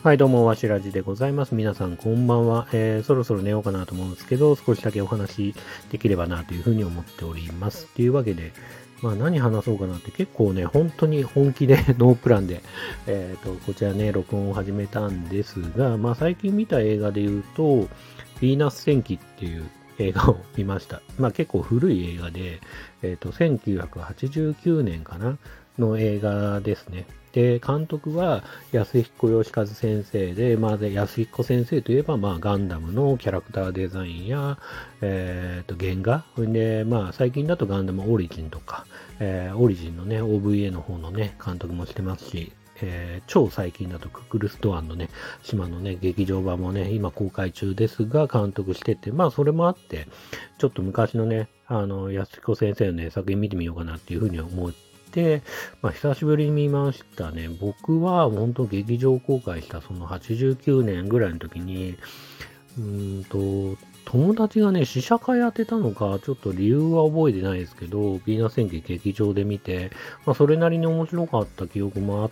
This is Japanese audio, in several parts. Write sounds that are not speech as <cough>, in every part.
はい、どうも、わしらじでございます。皆さん、こんばんは、えー、そろそろ寝ようかなと思うんですけど、少しだけお話できればなというふうに思っております。というわけで、まあ何話そうかなって結構ね、本当に本気で <laughs> ノープランで、えっ、ー、と、こちらね、録音を始めたんですが、まあ最近見た映画で言うと、ヴィーナス戦記っていう映画を見ました。まあ結構古い映画で、えっ、ー、と、1989年かなの映画ですね。で、監督は安彦義和先生で、まあ、安彦先生といえば、まあ、ガンダムのキャラクターデザインや、えっ、ー、と、原画。で、まあ、最近だとガンダムオリジンとか、えー、オリジンのね、OVA の方のね、監督もしてますし、えー、超最近だとクックルストアンのね、島のね、劇場版もね、今公開中ですが、監督してて、まあそれもあって、ちょっと昔のね、あの、安彦先生のね、作品見てみようかなっていうふうに思って、まあ久しぶりに見ましたね。僕は本当劇場公開したその89年ぐらいの時に、うんと、友達がね、試写会当てたのか、ちょっと理由は覚えてないですけど、ヴィーナ戦記劇場で見て、まあ、それなりに面白かった記憶もあ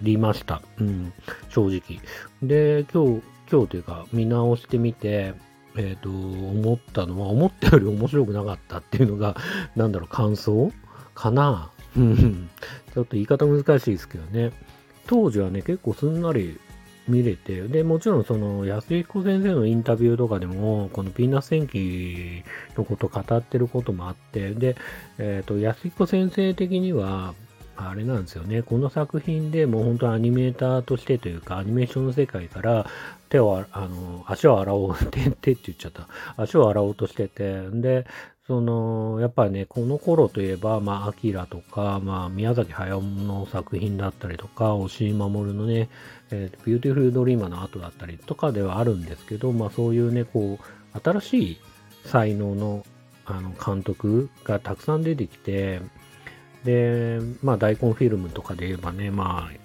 りました。うん、正直。で、今日、今日というか、見直してみて、えっ、ー、と、思ったのは、思ったより面白くなかったっていうのが、なんだろう、感想かなちょっと言い方難しいですけどね。当時はね、結構すんなり見れて、で、もちろんその安彦先生のインタビューとかでも、このピーナス戦記のこと語ってることもあって、で、えっ、ー、と、安彦先生的には、あれなんですよね。この作品でもう本当アニメーターとしてというか、アニメーションの世界から手を、あの、足を洗おう、手、手って言っちゃった。足を洗おうとしてて、で、その、やっぱりね、この頃といえば、まあ、アキラとか、まあ、宮崎駿の作品だったりとか、押井守のね、えー、ビューティフルドリーマーの後だったりとかではあるんですけど、まあ、そういうね、こう、新しい才能の、あの、監督がたくさん出てきて、で、まあ、ダイコンフィルムとかで言えばね、まあ、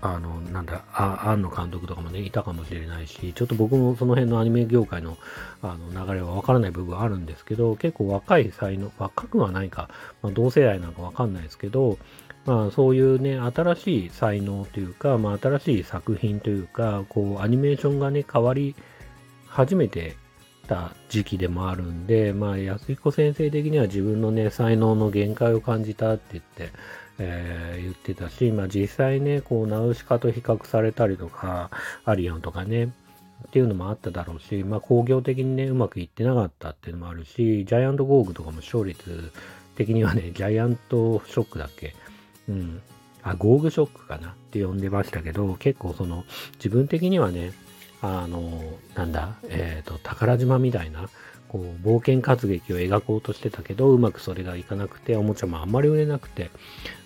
あの、なんだ、あ、庵野監督とかもね、いたかもしれないし、ちょっと僕もその辺のアニメ業界のあの流れはわからない部分あるんですけど、結構若い才能、若くはないか、まあ、同世代なんかわかんないですけど、まあそういうね、新しい才能というか、まあ新しい作品というか、こうアニメーションがね、変わり始めてた時期でもあるんで、まあ安彦先生的には自分のね、才能の限界を感じたって言って、えー、言ってたし、まあ実際ね、こう、ナウシカと比較されたりとか、アリアンとかね、っていうのもあっただろうし、まあ工業的にね、うまくいってなかったっていうのもあるし、ジャイアントゴーグとかも勝率的にはね、<laughs> ジャイアントショックだっけ？うん。あ、ゴーグショックかな？って呼んでましたけど、結構その、自分的にはね、あの、なんだ、えっ、ー、と、宝島みたいな、こう、冒険活劇を描こうとしてたけど、うまくそれがいかなくて、おもちゃもあんまり売れなくて、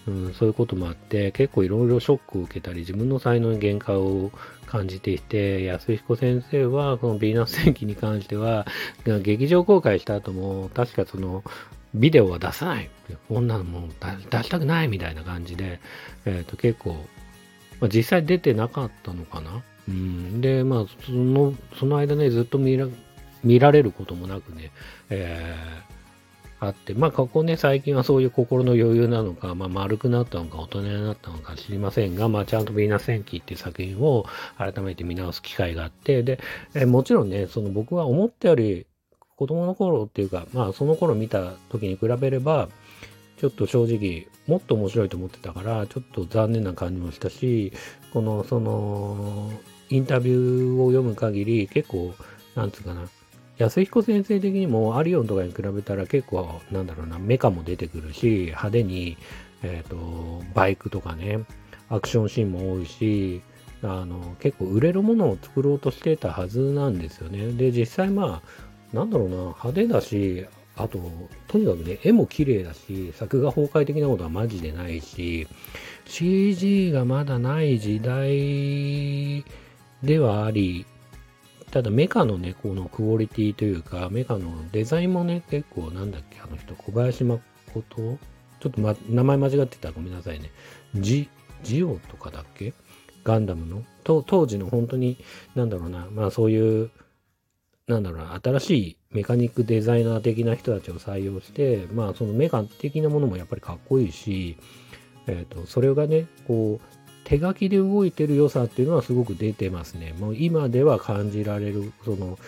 うん、そういうこともあって、結構いろいろショックを受けたり、自分の才能に限界を感じていて、安彦先生は、このヴィーナス戦記に関しては、劇場公開した後も、確かその、ビデオは出さない。こんなのも出したくないみたいな感じで、えっ、ー、と結構、まあ、実際出てなかったのかな。うん、で、まあ、その、その間ね、ずっと見ら見られることもなくね、えー、あって、まあ、ここね、最近はそういう心の余裕なのか、まあ、丸くなったのか、大人になったのか知りませんが、まあ、ちゃんとヴィーナス戦記っていう作品を改めて見直す機会があって、で、えー、もちろんね、その僕は思ったより、子供の頃っていうか、まあ、その頃見た時に比べれば、ちょっと正直、もっと面白いと思ってたから、ちょっと残念な感じもしたし、この、その、インタビューを読む限り、結構、なんつうかな、安彦先生的にもアリオンとかに比べたら結構、なんだろうな、メカも出てくるし、派手に、えっ、ー、と、バイクとかね、アクションシーンも多いし、あの、結構売れるものを作ろうとしてたはずなんですよね。で、実際まあ、なんだろうな、派手だし、あと、とにかくね、絵も綺麗だし、作画崩壊的なことはマジでないし、CG がまだない時代ではあり、ただメカのね、このクオリティというか、メカのデザインもね、結構なんだっけ、あの人、小林誠？ちょっと、ま、名前間違ってた。らごめんなさいね。ジ、ジオとかだっけ？ガンダムの？と当時の本当に、なんだろうな、まあそういう、なんだろうな、新しいメカニックデザイナー的な人たちを採用して、まあそのメカ的なものもやっぱりかっこいいし、えっ、ー、と、それがね、こう、手書きで動いてる良さっていうのはすごく出てますね。もう今では感じられる、その、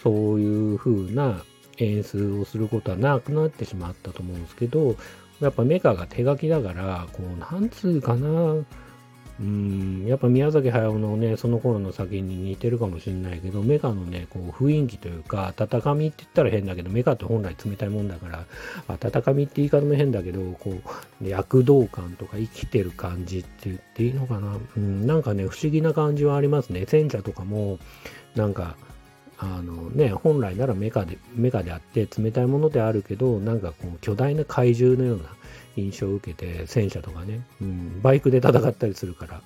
そういう風な演出をすることはなくなってしまったと思うんですけど、やっぱメカが手書きだから、こう、なんつうかな、うん、やっぱ宮崎駿のね、その頃の作品に似てるかもしれないけど、メカのね、こう雰囲気というか、温みって言ったら変だけど、メカって本来冷たいもんだから、温かみって言い方も変だけど、こう、躍動感とか生きてる感じって言っていいのかな。うん、なんかね、不思議な感じはありますね。戦車とかも、なんか、あのね、本来ならメカで、メカであって冷たいものであるけど、なんかこう巨大な怪獣のような印象を受けて、戦車とかね、うん、バイクで戦ったりするから、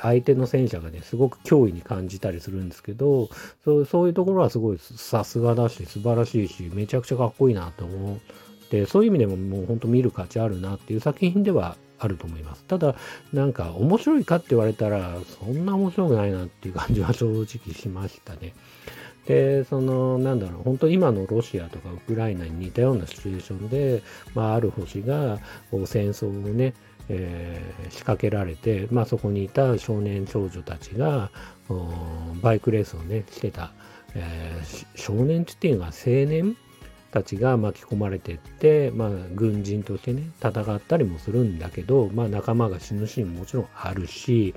相手の戦車がね、すごく脅威に感じたりするんですけど、そうそういうところはすごいさすがだし、素晴らしいし、めちゃくちゃかっこいいなと思って、そういう意味でももう本当見る価値あるなっていう作品ではあると思います。ただ、なんか面白いかって言われたら、そんな面白くないなっていう感じは正直しましたね。で、その、なんだろう、本当今のロシアとかウクライナに似たようなシチュエーションで、まあ、ある星が戦争をね、えー、仕掛けられて、まあ、そこにいた少年少女たちが、バイクレースをね、してた、えー、少年っていうのは青年たちが巻き込まれてって、まあ、軍人としてね、戦ったりもするんだけど、まあ、仲間が死ぬシーンももちろんあるし、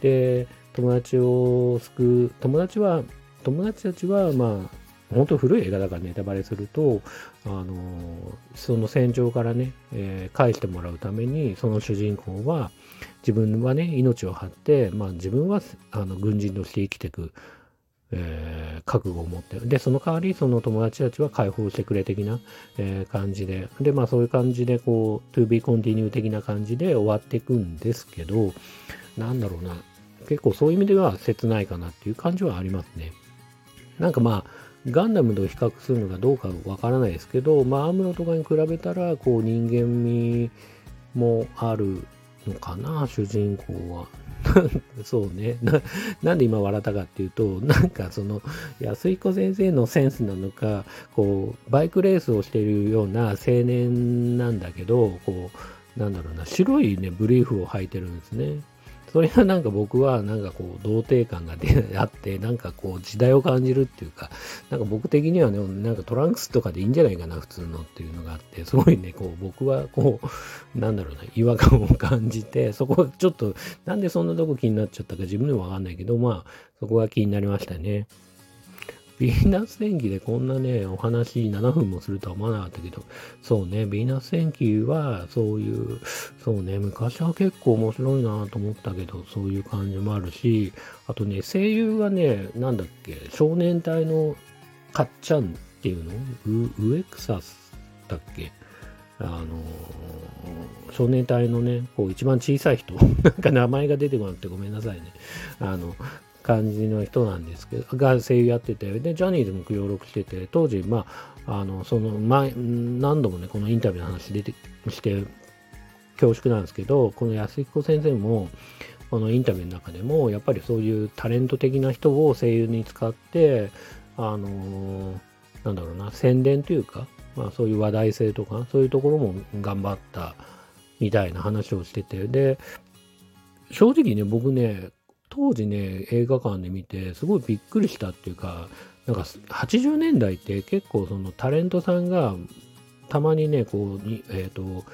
で、友達を救う、友達は友達たちは、まあ、本当古い映画だからネタバレすると、あの、その戦場からね、えー、返してもらうために、その主人公は、自分はね、命を張って、まあ自分は、あの、軍人として生きていく、えー、覚悟を持ってる。で、その代わり、その友達たちは解放してくれ的な、えー、感じで、で、まあそういう感じで、こう、to be continue 的な感じで終わっていくんですけど、なんだろうな、結構そういう意味では切ないかなっていう感じはありますね。なんかまあ、ガンダムと比較するのかどうかわからないですけど、まあ、アムロとかに比べたら、こう、人間味もあるのかな、主人公は。<laughs> そうねな。なんで今笑ったかっていうと、なんかその、安彦先生のセンスなのか、こう、バイクレースをしているような青年なんだけど、こう、なんだろうな、白いね、ブリーフを履いてるんですね。それはなんか僕はなんかこう童貞感があって、なんかこう時代を感じるっていうか、なんか僕的にはね、なんかトランクスとかでいいんじゃないかな、普通のっていうのがあって、すごいね、こう僕はこう、なんだろうな、違和感を感じて、そこはちょっと、なんでそんなとこ気になっちゃったか自分でもわかんないけど、まあ、そこが気になりましたね。ヴィーナス戦記でこんなね、お話7分もするとは思わなかったけど、そうね、ヴィーナス戦記はそういう、そうね、昔は結構面白いなと思ったけど、そういう感じもあるし、あとね、声優がね、なんだっけ、少年隊のかっちゃんっていうの？ウエクサスだっけ？あのー、少年隊のね、こう一番小さい人、<laughs> なんか名前が出てこなくてごめんなさいね。あの、感じの人なんですけど、が声優やってて、で、ジャニーズも協力してて、当時、まあ、あの、その前、何度もね、このインタビューの話出て、して恐縮なんですけど、この安彦先生も、このインタビューの中でも、やっぱりそういうタレント的な人を声優に使って、あのなんだろうな、宣伝というか、まあそういう話題性とか、そういうところも頑張ったみたいな話をしてて、で、正直ね、僕ね、当時ね、映画館で見て、すごいびっくりしたっていうか、なんか80年代って結構そのタレントさんがたまにね、こうに、えっ、ー、と、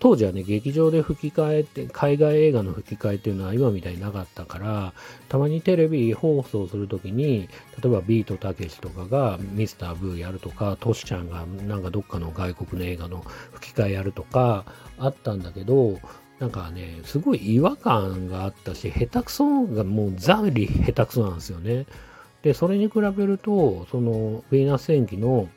当時はね、劇場で吹き替えって、海外映画の吹き替えっていうのは今みたいになかったから、たまにテレビ放送するときに、例えばビートたけしとかがミスターブーやるとか、トシちゃんがなんかどっかの外国の映画の吹き替えやるとか、あったんだけど、なんかね、すごい違和感があったし、下手くそがもうザリ下手くそなんですよね。で、それに比べると、その、ヴィーナス戦記の、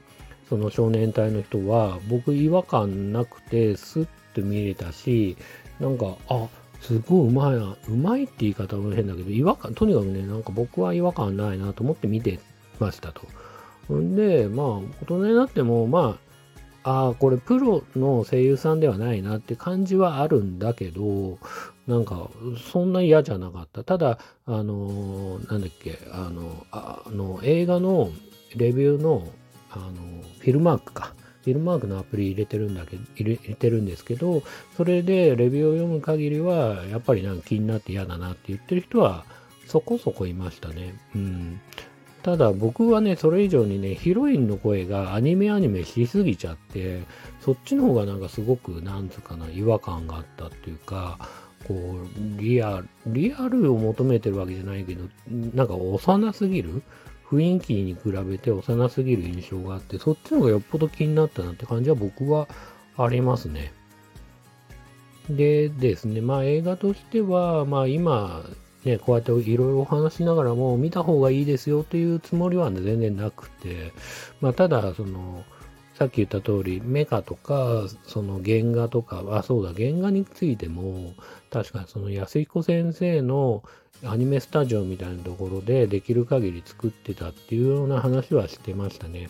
その少年隊の人は、僕違和感なくて、スッと見れたし、なんか、あ、すごいうまいな。うまいって言い方も変だけど、違和感、とにかくね、なんか僕は違和感ないなと思って見てましたと。んで、まあ、大人になっても、まあ、ああ、これプロの声優さんではないなって感じはあるんだけど、なんか、そんな嫌じゃなかった。ただ、あの、なんだっけ、あの、あの映画のレビューの、あの、フィルマークか。ティルマークのアプリ入れてるんだけど、入れてるんですけど、それでレビューを読む限りは、やっぱりなんか気になって嫌だなって言ってる人は、そこそこいましたね。うん。ただ僕はね、それ以上にね、ヒロインの声がアニメアニメしすぎちゃって、そっちの方がなんかすごく、なんつうかな、違和感があったっていうか、こう、リアル、リアルを求めてるわけじゃないけど、なんか幼すぎる雰囲気に比べて幼すぎる印象があって、そっちの方がよっぽど気になったなって感じは僕はありますね。でですね、まあ映画としては、まあ今、ね、こうやっていろいろお話しながらも見た方がいいですよというつもりは、全然なくて、まあただ、その、さっき言った通り、メカとか、その原画とか、あ、そうだ、原画についても、確かにその安彦先生のアニメスタジオみたいなところでできる限り作ってたっていうような話はしてましたね。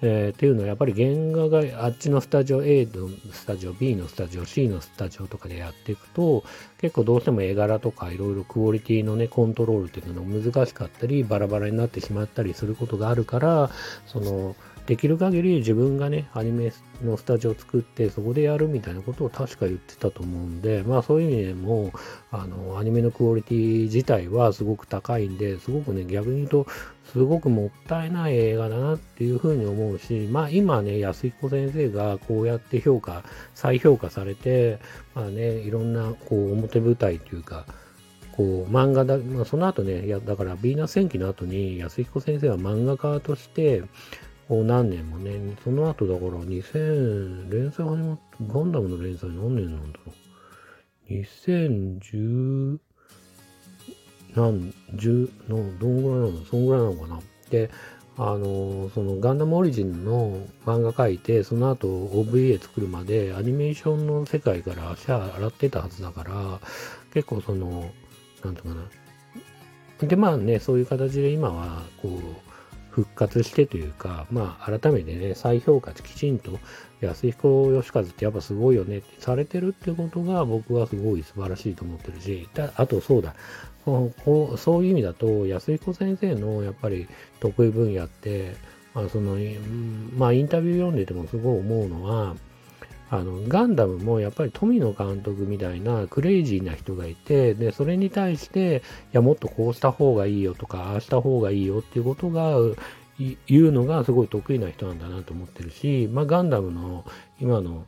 えー、っていうのはやっぱり原画があっちのスタジオ A のスタジオ B のスタジオ C のスタジオとかでやっていくと結構どうしても絵柄とかいろいろクオリティのねコントロールっていうのが難しかったりバラバラになってしまったりすることがあるからそのできる限り自分がね、アニメのスタジオを作ってそこでやるみたいなことを確か言ってたと思うんで、まあそういう意味でも、あの、アニメのクオリティ自体はすごく高いんで、すごくね、逆に言うと、すごくもったいない映画だなっていうふうに思うし、まあ今ね、安彦先生がこうやって評価、再評価されて、まあね、いろんなこう表舞台というか、こう漫画だ、まあ、その後ね、いやだからヴィーナス戦記の後に安彦先生は漫画家として、何年もね、その後だから2000、連載始まってガンダムの連載何年なんだろう。2010、何、10の、どんぐらいなの？そんぐらいなのかな？で、あの、そのガンダムオリジンの漫画描いて、その後 OVA 作るまでアニメーションの世界から足洗ってたはずだから、結構その、なんとかな。で、まあね、そういう形で今は、こう、復活してというか、まあ、改めてね、再評価きちんと、安彦義和ってやっぱすごいよねってされてるってことが僕はすごい素晴らしいと思ってるし、あとそうだ、そういう意味だと、安彦先生のやっぱり得意分野って、まあ、その、まあ、インタビュー読んでてもすごい思うのは、あの、ガンダムもやっぱり富野監督みたいなクレイジーな人がいて、で、それに対して、いや、もっとこうした方がいいよとか、ああした方がいいよっていうことが、言うのがすごい得意な人なんだなと思ってるし、まあ、ガンダムの今の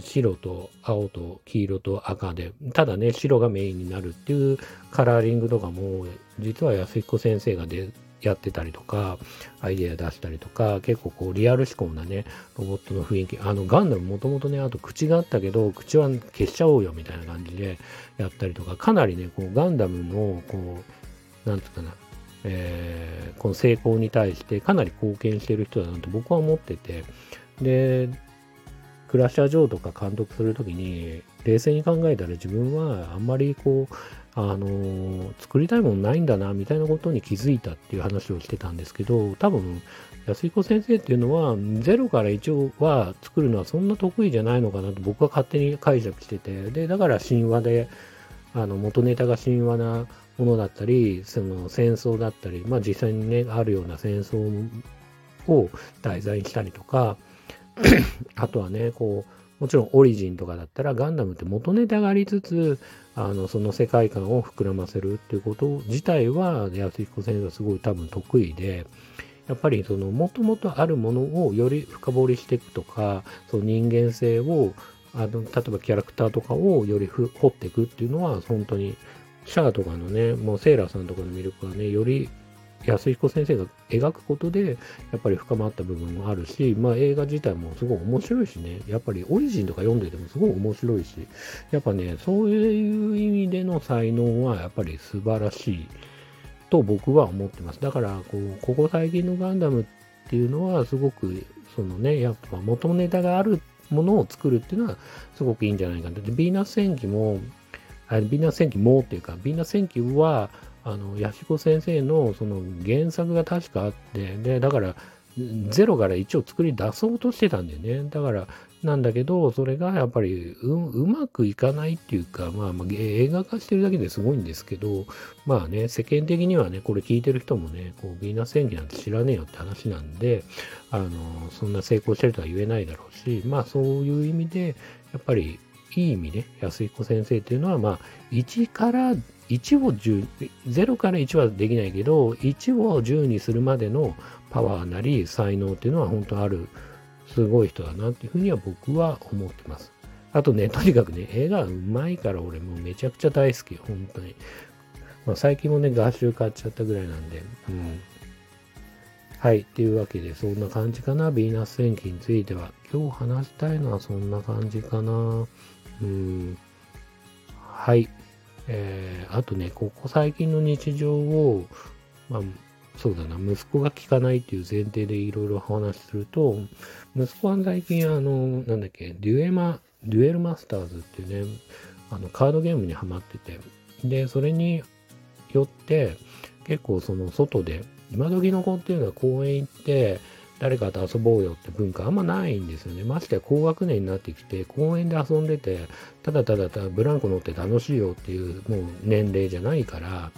白と青と黄色と赤で、ただね、白がメインになるっていうカラーリングとかも、実は安彦先生がでやってたりとか、アイデア出したりとか、結構こうリアル思考なね、ロボットの雰囲気、あのガンダムもともとね、あと口があったけど、口は消しちゃおうよみたいな感じでやったりとか、かなりね、こうガンダムの、こう、なんつうかな、えー、この成功に対してかなり貢献してる人だなと僕は思ってて、で、クラッシャー・ジョーとか監督するときに、冷静に考えたら自分はあんまりこう、あの作りたいものないんだな、みたいなことに気づいたっていう話をしてたんですけど、多分、安彦先生っていうのは、0から1は作るのはそんな得意じゃないのかなと僕は勝手に解釈してて、で、だから神話で、あの、元ネタが神話なものだったり、その戦争だったり、まあ実際にね、あるような戦争を題材にしたりとか、<clears throat> あとはね、こう、もちろんオリジンとかだったらガンダムって元ネタがありつつ、あの、その世界観を膨らませるっていうこと自体は、安彦先生はすごい多分得意で、やっぱりその元々あるものをより深掘りしていくとか、その人間性を、あの、例えばキャラクターとかをより掘っていくっていうのは、本当に、シャアとかのね、もうセーラーさんとかの魅力はね、より安彦先生が描くことで、やっぱり深まった部分もあるし、まあ映画自体もすごい面白いしね、やっぱりオリジンとか読んでてもすごい面白いし、やっぱね、そういう意味での才能はやっぱり素晴らしいと僕は思ってます。だから、こう、ここ最近のガンダムっていうのはすごく、そのね、やっぱ元ネタがあるものを作るっていうのはすごくいいんじゃないかな。で、ヴィーナス戦記も、あヴィーナス戦記もっていうか、ヴィーナス戦記は、あの、ヤシコ先生のその原作が確かあって、で、だから、0から1を作り出そうとしてたんだよね。だから、なんだけど、それがやっぱりううまくいかないっていうか、まあ、まあ、映画化してるだけですごいんですけど、まあね、世間的にはね、これ聞いてる人もね、こう、ヴィーナス演技なんて知らねえよって話なんで、あの、そんな成功してるとは言えないだろうし、まあそういう意味で、やっぱりいい意味ね、安彦先生っていうのは、まあ、1から1を10、0から1はできないけど、1を10にするまでのパワーなり才能っていうのは本当あるすごい人だなっていうふうには僕は思ってます。あとね、とにかくね、絵がうまいから俺もうめちゃくちゃ大好き、本当に。まあ、最近もね、画集買っちゃったぐらいなんで、うん。はい。っていうわけで、そんな感じかな。ヴィーナス戦記については。今日話したいのはそんな感じかな。うん。はい。えー、あとね、ここ最近の日常を、まあ、そうだな、息子が聞かないっていう前提でいろいろお話しすると、息子は最近、あの、なんだっけ、デュエマ、デュエルマスターズっていうね、あの、カードゲームにハマってて、で、それによって、結構その外で、今時の子っていうのは公園行って、誰かと遊ぼうよって文化あんまないんですよね。ましてや高学年になってきて、公園で遊んでて、ただただただブランコ乗って楽しいよっていう、もう年齢じゃないから、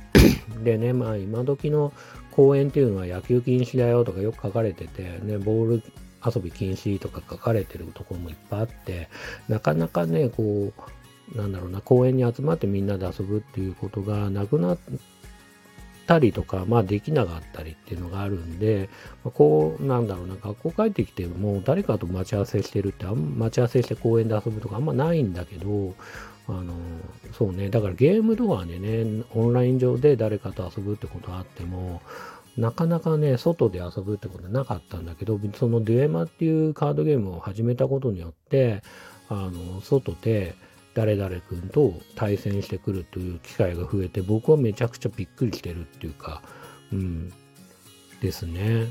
<coughs> でね、まあ今時の公園っていうのは野球禁止だよとかよく書かれてて、ね、ボール遊び禁止とか書かれてるところもいっぱいあって、なかなかね、こう、なんだろうな、公園に集まってみんなで遊ぶっていうことがなくなったりとか、まあできなかったりっていうのがあるんで、まあ、こう、なんだろうな、学校帰ってきても誰かと待ち合わせしてるって、あん待ち合わせして公園で遊ぶとかあんまないんだけど、あの、そうね、だからゲームとかでね、オンライン上で誰かと遊ぶってことあっても、なかなかね、外で遊ぶってことはなかったんだけど、そのデュエマっていうカードゲームを始めたことによって、あの、外で誰々君と対戦してくるという機会が増えて、僕はめちゃくちゃびっくりしてるっていうか、うん、ですね。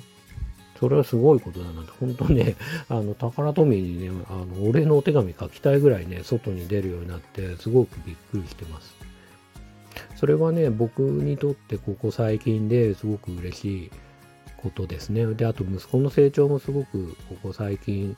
それはすごいことだなと。本当ね、<laughs> あの、宝トミーにね、あの、俺のお手紙書きたいぐらいね、外に出るようになって、すごくびっくりしてます。それはね、僕にとってここ最近ですごく嬉しいことですね。で、あと息子の成長もすごくここ最近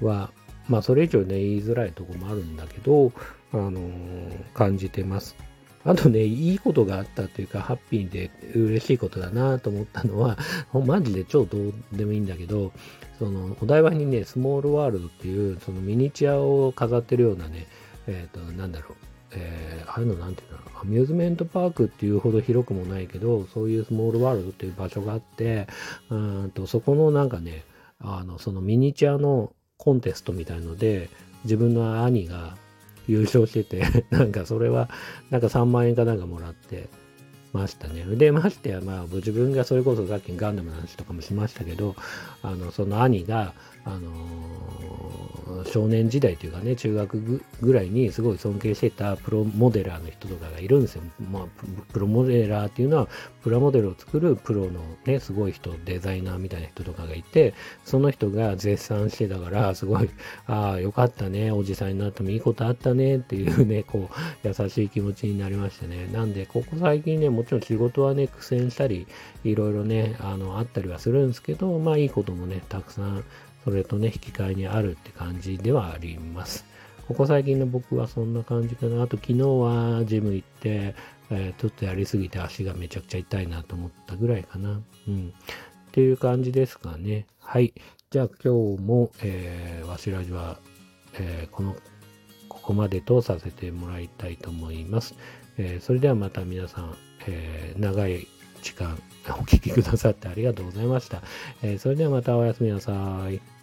は、まあそれ以上ね、言いづらいとこもあるんだけど、あのー、感じてます。あとね、いいことがあったというか、ハッピーで嬉しいことだなと思ったのは、マジで超どうでもいいんだけど、その、お台場にね、スモールワールドっていう、そのミニチュアを飾ってるようなね、えっ、ー、と、なんだろう、えー、ああいうのなんていうのアミューズメントパークっていうほど広くもないけど、そういうスモールワールドっていう場所があって、うんとそこのなんかね、あの、そのミニチュアのコンテストみたいので、自分の兄が優勝してて <laughs> なんかそれは、なんか3万円かなんかもらって、ましたね。で、ましてや、まあ、自分がそれこそさっきガンダムの話とかもしましたけど、あの、その兄が、あのー、少年時代というかね、中学ぐらいにすごい尊敬してたプロモデラーの人とかがいるんですよ。まあ、プロモデラーっていうのは、プラモデルを作るプロのね、すごい人、デザイナーみたいな人とかがいて、その人が絶賛してたから、すごい、ああ、よかったね、おじさんになってもいいことあったねっていうね、こう、優しい気持ちになりましてね。なんで、ここ最近ね、もちろん仕事はね、苦戦したり、いろいろね、あの、あったりはするんですけど、まあいいこともね、たくさん、それとね、引き換えにあるって感じではあります。ここ最近の僕はそんな感じかな。あと昨日はジム行って、えー、ちょっとやりすぎて足がめちゃくちゃ痛いなと思ったぐらいかな。うん。っていう感じですかね。はい。じゃあ今日も、えー、わしらじは、えー、この、ここまでとさせてもらいたいと思います。えー、それではまた皆さん、えー、長い時間お聴きくださってありがとうございました。えー、それではまたおやすみなさい。